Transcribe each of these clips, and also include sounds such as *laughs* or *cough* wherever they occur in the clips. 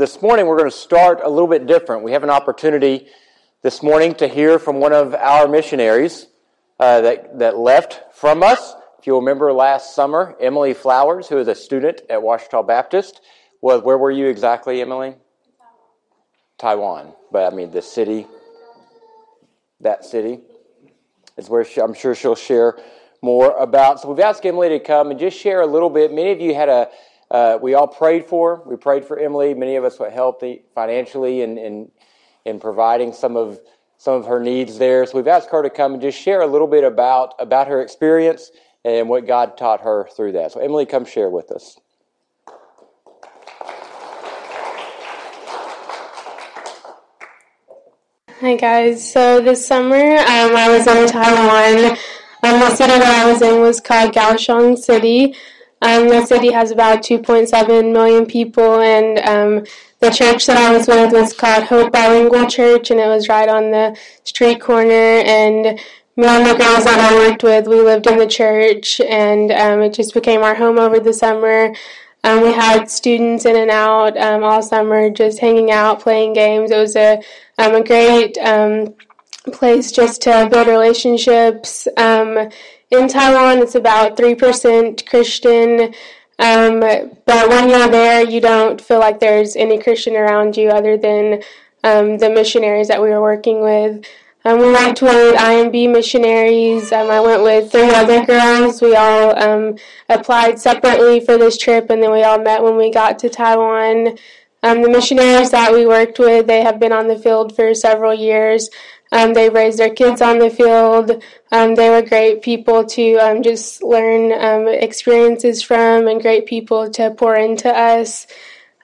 This morning, we're going to start a little bit different. We have an opportunity this morning to hear from one of our missionaries uh, that, that left from us. If you'll remember last summer, Emily Flowers, who is a student at Ouachita Baptist, was where were you exactly, Emily? Taiwan. But I mean, the city, that city, is where she, I'm sure she'll share more about. So we've asked Emily to come and just share a little bit. Many of you had a uh, we all prayed for. We prayed for Emily. Many of us were helped financially in, in, in providing some of some of her needs there. So we've asked her to come and just share a little bit about about her experience and what God taught her through that. So Emily, come share with us. Hi guys. So this summer um, I was in Taiwan. Um, the city that I was in was called Kaohsiung City. Um, the city has about 2.7 million people, and um, the church that I was with was called Hope Bilingual Church, and it was right on the street corner. And me and the girls that I worked with, we lived in the church, and um, it just became our home over the summer. Um, we had students in and out um, all summer, just hanging out, playing games. It was a um, a great um, place just to build relationships. In Taiwan, it's about 3% Christian. Um, but when you're there, you don't feel like there's any Christian around you other than um, the missionaries that we were working with. Um, we went with IMB missionaries. Um, I went with three other girls. We all um, applied separately for this trip, and then we all met when we got to Taiwan. Um, the missionaries that we worked with, they have been on the field for several years. Um, they raised their kids on the field. Um, they were great people to um, just learn um, experiences from and great people to pour into us.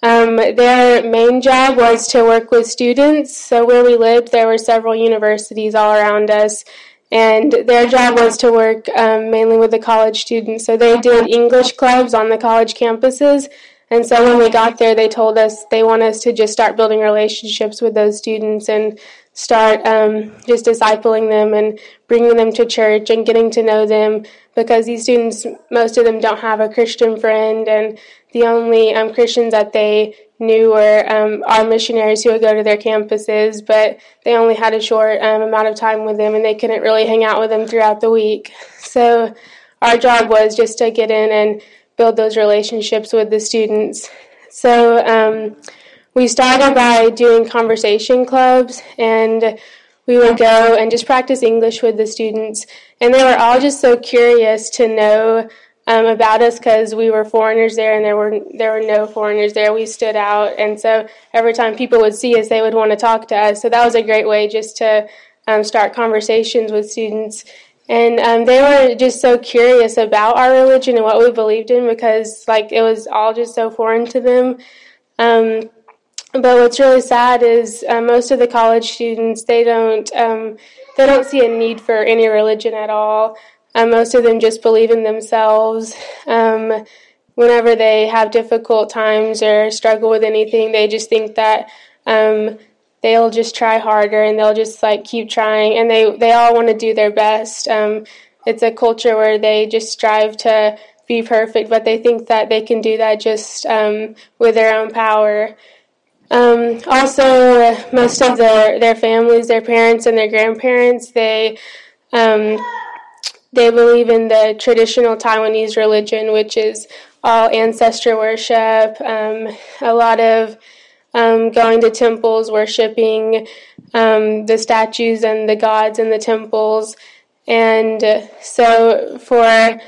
Um, their main job was to work with students. So, where we lived, there were several universities all around us. And their job was to work um, mainly with the college students. So, they did English clubs on the college campuses. And so when we got there, they told us they want us to just start building relationships with those students and start um, just discipling them and bringing them to church and getting to know them because these students, most of them don't have a Christian friend, and the only um, Christians that they knew were um, our missionaries who would go to their campuses, but they only had a short um, amount of time with them and they couldn't really hang out with them throughout the week. So our job was just to get in and build those relationships with the students. So, um, we started by doing conversation clubs and we would go and just practice English with the students. And they were all just so curious to know um, about us because we were foreigners there and there were there were no foreigners there. We stood out, and so every time people would see us, they would want to talk to us. So that was a great way just to um, start conversations with students. And um, they were just so curious about our religion and what we believed in because like it was all just so foreign to them. Um, but what's really sad is uh, most of the college students they don't um, they don't see a need for any religion at all. Um, most of them just believe in themselves. Um, whenever they have difficult times or struggle with anything, they just think that um, they'll just try harder and they'll just like keep trying, and they they all want to do their best. Um, it's a culture where they just strive to be perfect, but they think that they can do that just um, with their own power. Um, also, most of their, their families, their parents and their grandparents, they um, they believe in the traditional Taiwanese religion, which is all ancestor worship, um, a lot of um, going to temples, worshiping um, the statues and the gods in the temples. And so, for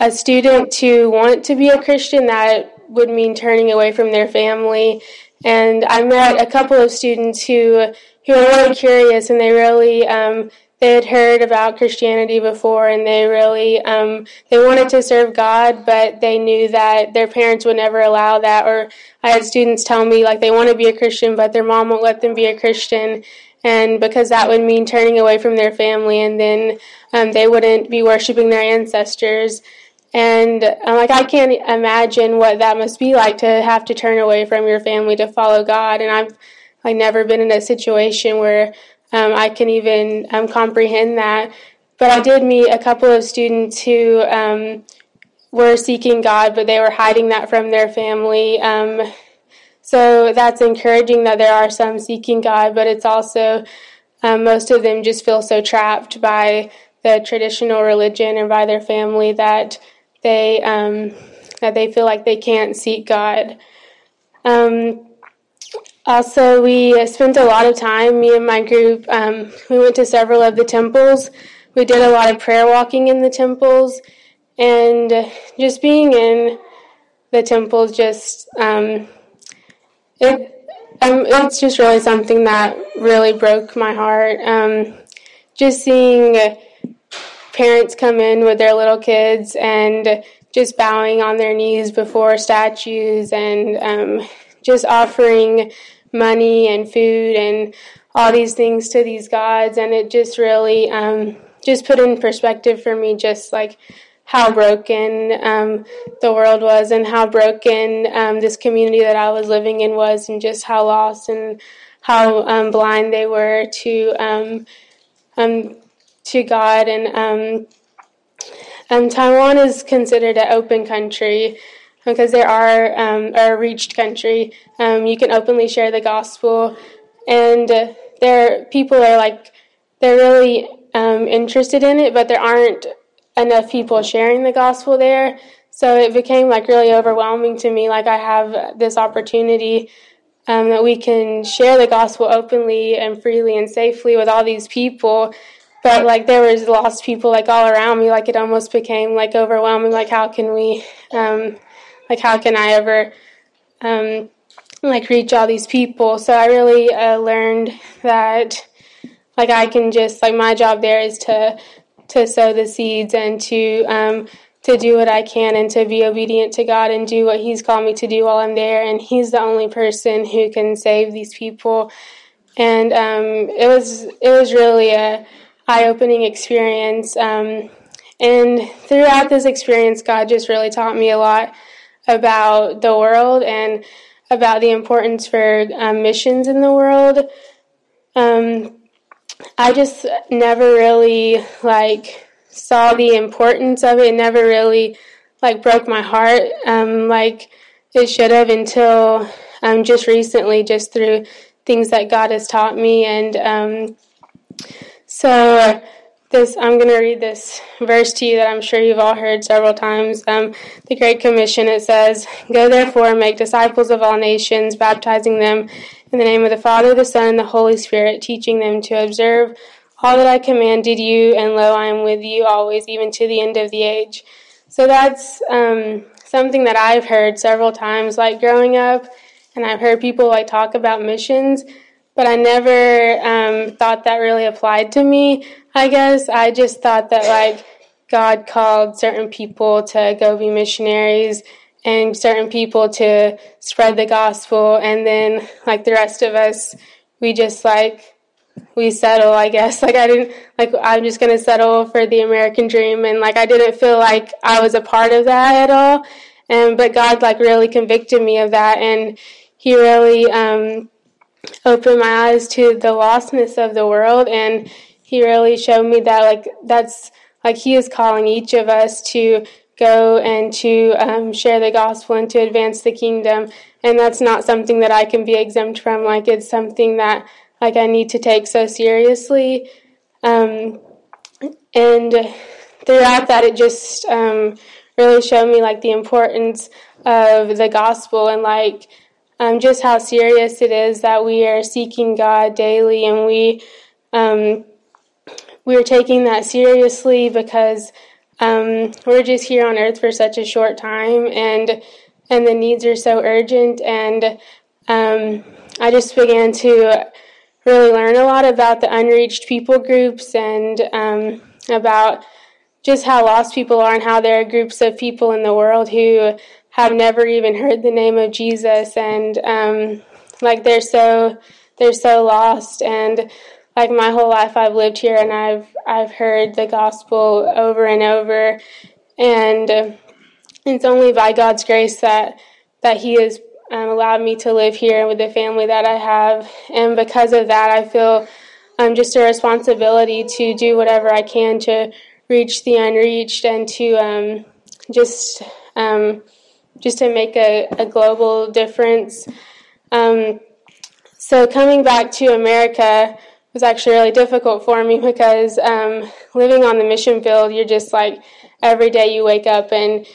a student to want to be a Christian, that would mean turning away from their family and I met a couple of students who who were really curious and they really um, they had heard about Christianity before and they really um, they wanted to serve God, but they knew that their parents would never allow that. Or I had students tell me like they want to be a Christian, but their mom won't let them be a Christian, and because that would mean turning away from their family, and then um, they wouldn't be worshiping their ancestors. And I'm like, I can't imagine what that must be like to have to turn away from your family to follow God. And I've like never been in a situation where um, I can even um, comprehend that. But I did meet a couple of students who um, were seeking God, but they were hiding that from their family. Um, so that's encouraging that there are some seeking God, but it's also um, most of them just feel so trapped by the traditional religion and by their family that they um, that they feel like they can't seek God. Um, also, we spent a lot of time, me and my group, um, we went to several of the temples. We did a lot of prayer walking in the temples, and just being in the temple, just um, it um, it's just really something that really broke my heart. Um, just seeing parents come in with their little kids and just bowing on their knees before statues and um, just offering money and food and all these things to these gods, and it just really um, just put in perspective for me, just like how broken um, the world was and how broken um, this community that I was living in was, and just how lost and how um, blind they were to um, um, to God. And um, Taiwan is considered an open country because there are a reached country. you can openly share the gospel, and there people are like they're really interested in it, but there aren't enough people sharing the gospel there. So it became like really overwhelming to me. Like I have this opportunity um, that we can share the gospel openly and freely and safely with all these people. But like there was lost people like all around me. Like it almost became like overwhelming. Like how can we, um, like how can I ever, um, like reach all these people? So I really uh, learned that like I can just like my job there is to to sow the seeds and to um, to do what I can and to be obedient to God and do what He's called me to do while I'm there. And He's the only person who can save these people. And um, it was it was really a eye opening experience. Um, and throughout this experience, God just really taught me a lot about the world and about the importance for um, missions in the world. Um, I just never really like saw the importance of it. it never really like broke my heart um, like it should have until um, just recently, just through things that God has taught me. And um, so this I'm going to read this verse to you that I'm sure you've all heard several times. Um, the Great Commission it says, "Go therefore and make disciples of all nations, baptizing them in the name of the Father, the Son, and the Holy Spirit, teaching them to observe all that I commanded you, and lo, I am with you always, even to the end of the age. So that's um, something that I've heard several times, like growing up, and I've heard people like talk about missions, but I never um, thought that really applied to me. I guess. I just thought that like God called certain people to go be missionaries and certain people to spread the gospel. And then like the rest of us we just like we settle i guess. *laughs* Like i didn't like i'm just to settle for the american dream. And like i didn't feel like i was a part of that at all. And but god like really convicted me of that. And he really um opened my eyes to the lostness of the world and he really showed me that like that's like he is calling each of us to go and to um, share the gospel and to advance the kingdom. And that's not something that I can be exempt from. Like it's something that like I need to take so seriously. Um, and throughout that, it just um, really showed me like the importance of the gospel and like um, just how serious it is that we are seeking God daily and we um, we're taking that seriously because um, we're just here on earth for such a short time, and and the needs are so urgent. And um, I just began to really learn a lot about the unreached people groups and um, about just how lost people are and how there are groups of people in the world who have never even heard the name of Jesus. And um, like they're so they're so lost. And like my whole life I've lived here and I've I've heard the gospel over and over. And uh, it's only by God's grace that that he has um, allowed me to live here with the family that I have. And because of that I feel um, just a responsibility to do whatever I can to reach the unreached and to um, just um, just to make a, a global difference Um, so coming back to America was actually really difficult for me *laughs* because um, living on the mission field, you're just like every day you wake up and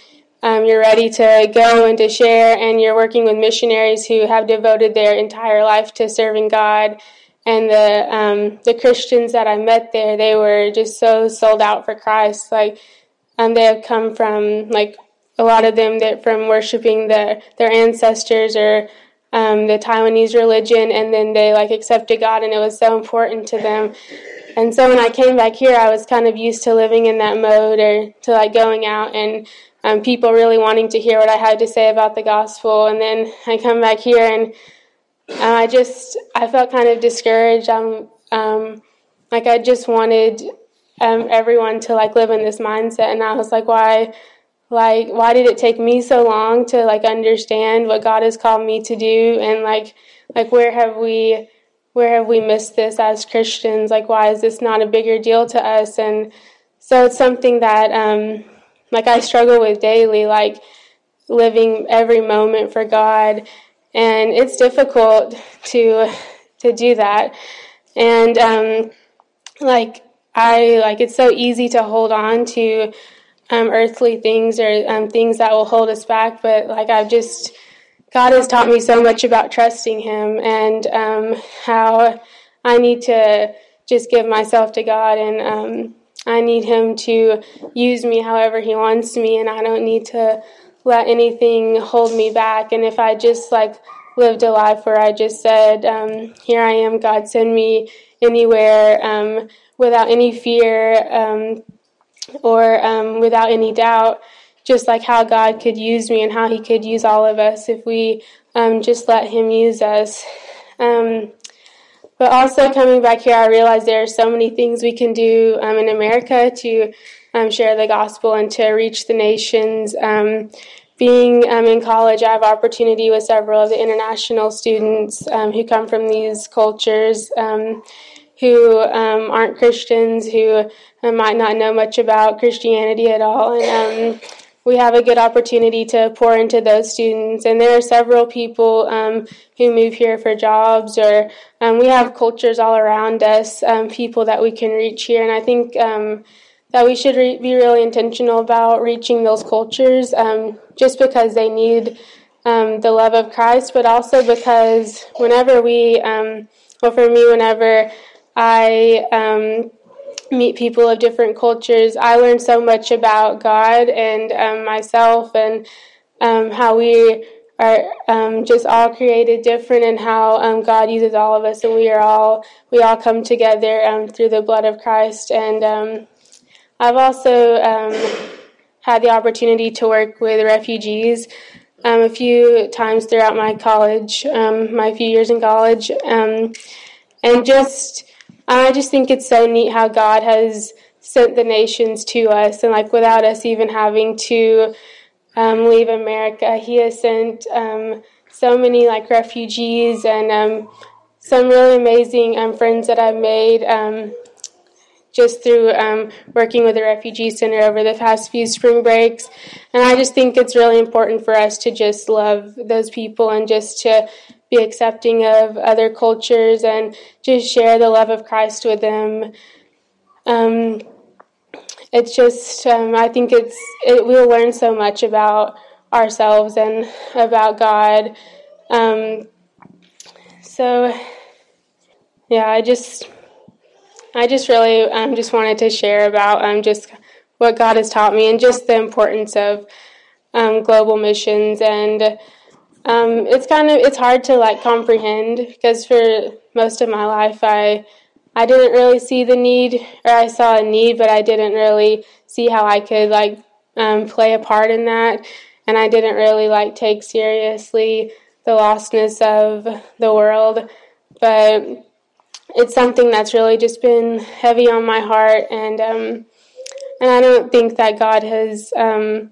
um, you're ready to go and to share, and you're working with missionaries who have devoted their entire life to serving God. And the um, the Christians that I met there, they were just so sold out for Christ. Like, um, they have come from like a lot of them that from worshiping their their ancestors or um, the Taiwanese religion, and then they like accepted God, and it was so important to them. And so when I came back here, I was kind of used to living in that mode or to like going out and um, people really wanting to hear what I had to say about the gospel. And then I come back here and uh, I just I felt kind of discouraged. I'm um, like I just wanted um, everyone to like live in this mindset, and I was like, why? Like, why did it take me so long to like understand what God has called me to do, and like, like where have we, where have we missed this as Christians? Like, why is this not a bigger deal to us? And so it's something that um, like I struggle with daily, like living every moment for God, and it's difficult to to do that. And um, like I like it's so easy to hold on to um, earthly things or um, things that will hold us back, but like I've just God has taught me so much about trusting Him and um, how I need to just give myself to God and um, I need Him to use me however He wants me, and I don't need to let anything hold me back. And if I just like lived a life where I just said, um, Here I am, God, send me anywhere um, without any fear or um, without any doubt, just like how God could use me and how He could use all of us if we um, just let Him use us. Um, but also coming back here, I realized there are so many things we can do um, in America to um, share the gospel and to reach the nations. Um, being in college, I have opportunity with several of the international students who come from these cultures um, who aren't Christians, who might not know much about Christianity at all, and we have a good opportunity to pour into those students. And there are several people um, who move here for jobs, or um, we have cultures all around us, um, people that we can reach here. And I think um, that we should re- be really intentional about reaching those cultures um, just because they need um, the love of Christ, but also because whenever we, well, for me, whenever I meet people of different cultures. I learned so much about God and um, myself and um, how we are um, just all created different and how um, God uses all of us and we are all we all come together um, through the blood of Christ. And um, I've also had the opportunity to work with refugees. a few times throughout my college, my few years in college, and just I just think it's so neat how God has sent the nations to us, and like without us even having to um, leave America, He has sent um, so many like refugees and um, some really amazing um, friends that I've made um, just through um, working with the refugee center over the past few spring breaks. And I just think it's really important for us to just love those people and just to be accepting of other cultures and just share the love of Christ with them. Um, it's just, um, I think it's, it, we'll learn so much about ourselves and about God. Um, so, yeah, I just, I just really um, just wanted to share about um, just what God has taught me and just the importance of um, global missions and um, it's kind of it's hard to like comprehend because for most of my life I I didn't really see the need or I saw a need but I didn't really see how I could like um, play a part in that. And I didn't really like take seriously the lostness of the world. But it's something that's really just been heavy on my heart and um, and I don't think that God has um,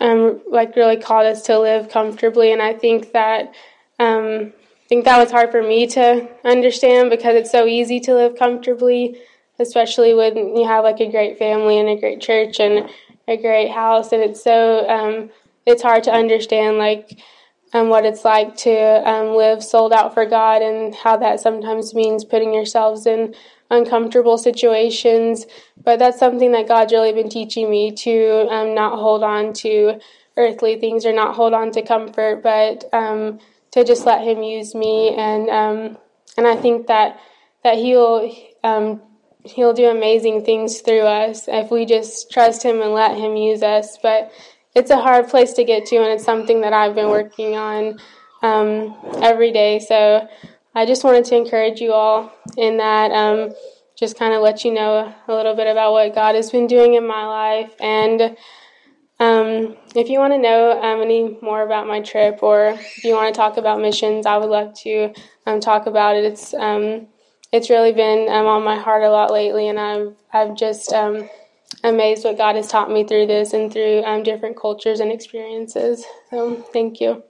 um, like really called us to live comfortably. And I think that um, I think that was hard for me to understand because it's so easy to live comfortably, especially when you have like a great family and a great church and a great house. And it's so um, it's hard to understand like um, what it's like to um, live sold out for God and how that sometimes means putting yourselves in uncomfortable situations. But that's something that God's really been teaching me to um, not hold on to earthly things or not hold on to comfort, but um, to just let Him use me. And um, and I think that that He'll um, He'll do amazing things through us if we just trust Him and let Him use us. But it's a hard place to get to, and it's something that I've been working on um, every day. So I just wanted to encourage you all in that. Um, just kind of let you know a little bit about what God has been doing in my life. And um, if you want to know um, any more about my trip or if you want to talk about missions, I would love to um, talk about it. It's um, it's really been um, on my heart a lot lately, and I've I've just amazed what God has taught me through this and through different cultures and experiences. So, thank you.